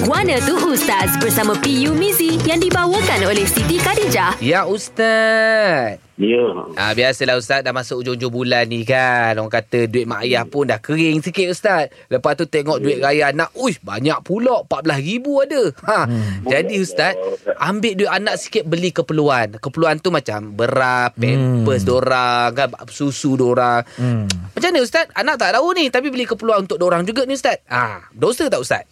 Guana tu Ustaz bersama PU Mizi yang dibawakan oleh Siti Khadijah. Ya Ustaz. Ya. Ah biasalah Ustaz dah masuk ujung-ujung bulan ni kan. Orang kata duit mak ayah pun dah kering sikit Ustaz. Lepas tu tengok duit raya anak. Uish banyak pula. RM14,000 ada. Ha. Jadi Ustaz, ambil duit anak sikit beli keperluan. Keperluan tu macam beras, pampers hmm. dorang, kan, susu dorang. Hmm. Macam mana Ustaz? Anak tak tahu ni tapi beli keperluan untuk dorang juga ni Ustaz. Ah, dosa tak Ustaz?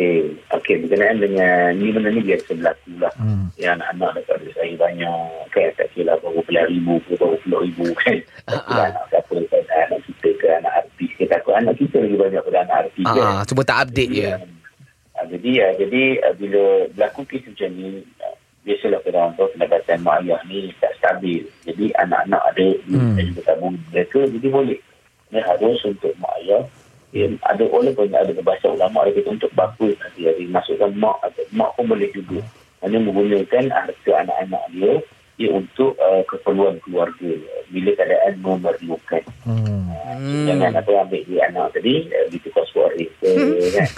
Okey. Okey, berkenaan dengan ni benda ni biasa berlaku lah. Hmm. Yang anak-anak dapat duit saya banyak. Kan, tak kira berapa puluh ribu ke berapa puluh ribu kan. Tak kira anak siapa kan. Anak kita ke anak artis. Kita takut anak kita lagi banyak pada anak artis kan. Ah, cuma tak update je. Ah, jadi ya, jadi ah, bila berlaku kes macam ni, ah, biasalah kita orang tahu pendapatan mak ayah ni tak stabil. Jadi anak-anak ada Hmm. dan juga tabung mereka, jadi boleh. Ini harus untuk mak ayah ya, ada oleh banyak ada bahasa ulama ada kata untuk bapa nanti jadi masukkan mak atau mak pun boleh juga hanya menggunakan harta anak-anak dia ia untuk uh, keperluan keluarga bila keadaan memerlukan Hmm. hmm. jangan apa ambil duit anak tadi uh, ditukar suara ke kan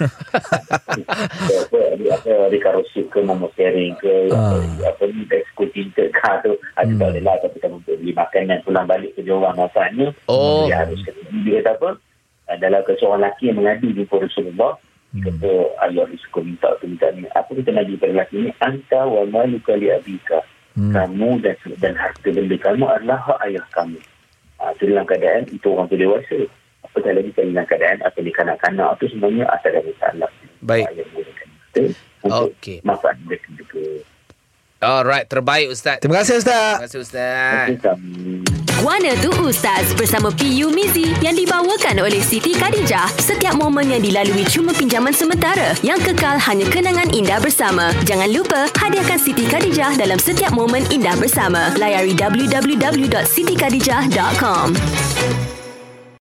Ke apa di apa di karosip ke momo sharing ke Ah. apa, ni ekskul tinted car tu ada tak boleh lah tapi kalau untuk beli makanan pulang balik ke orang masanya Oh. dia harus dia kata apa adalah ke seorang lelaki yang mengadu di Rasulullah dia kata ayah risiko minta tu minta ni apa kata Nabi pada lelaki ni anta wa maluka li abika Hmm. kamu dan dan harta benda kamu adalah hak ayah kamu ha, itu dalam keadaan itu orang tu dewasa apatah lagi kalau dalam keadaan atau di kanak-kanak tu sebenarnya asal dari salah Baik. Okey. manfaat mereka juga Alright, terbaik Ustaz. Terima kasih Ustaz. Terima kasih Ustaz. Terima kasih. Guana tu Ustaz bersama PU Mizi yang dibawakan oleh Siti Khadijah. Setiap momen yang dilalui cuma pinjaman sementara. Yang kekal hanya kenangan indah bersama. Jangan lupa hadiahkan Siti Khadijah dalam setiap momen indah bersama. Layari www.sitikadijah.com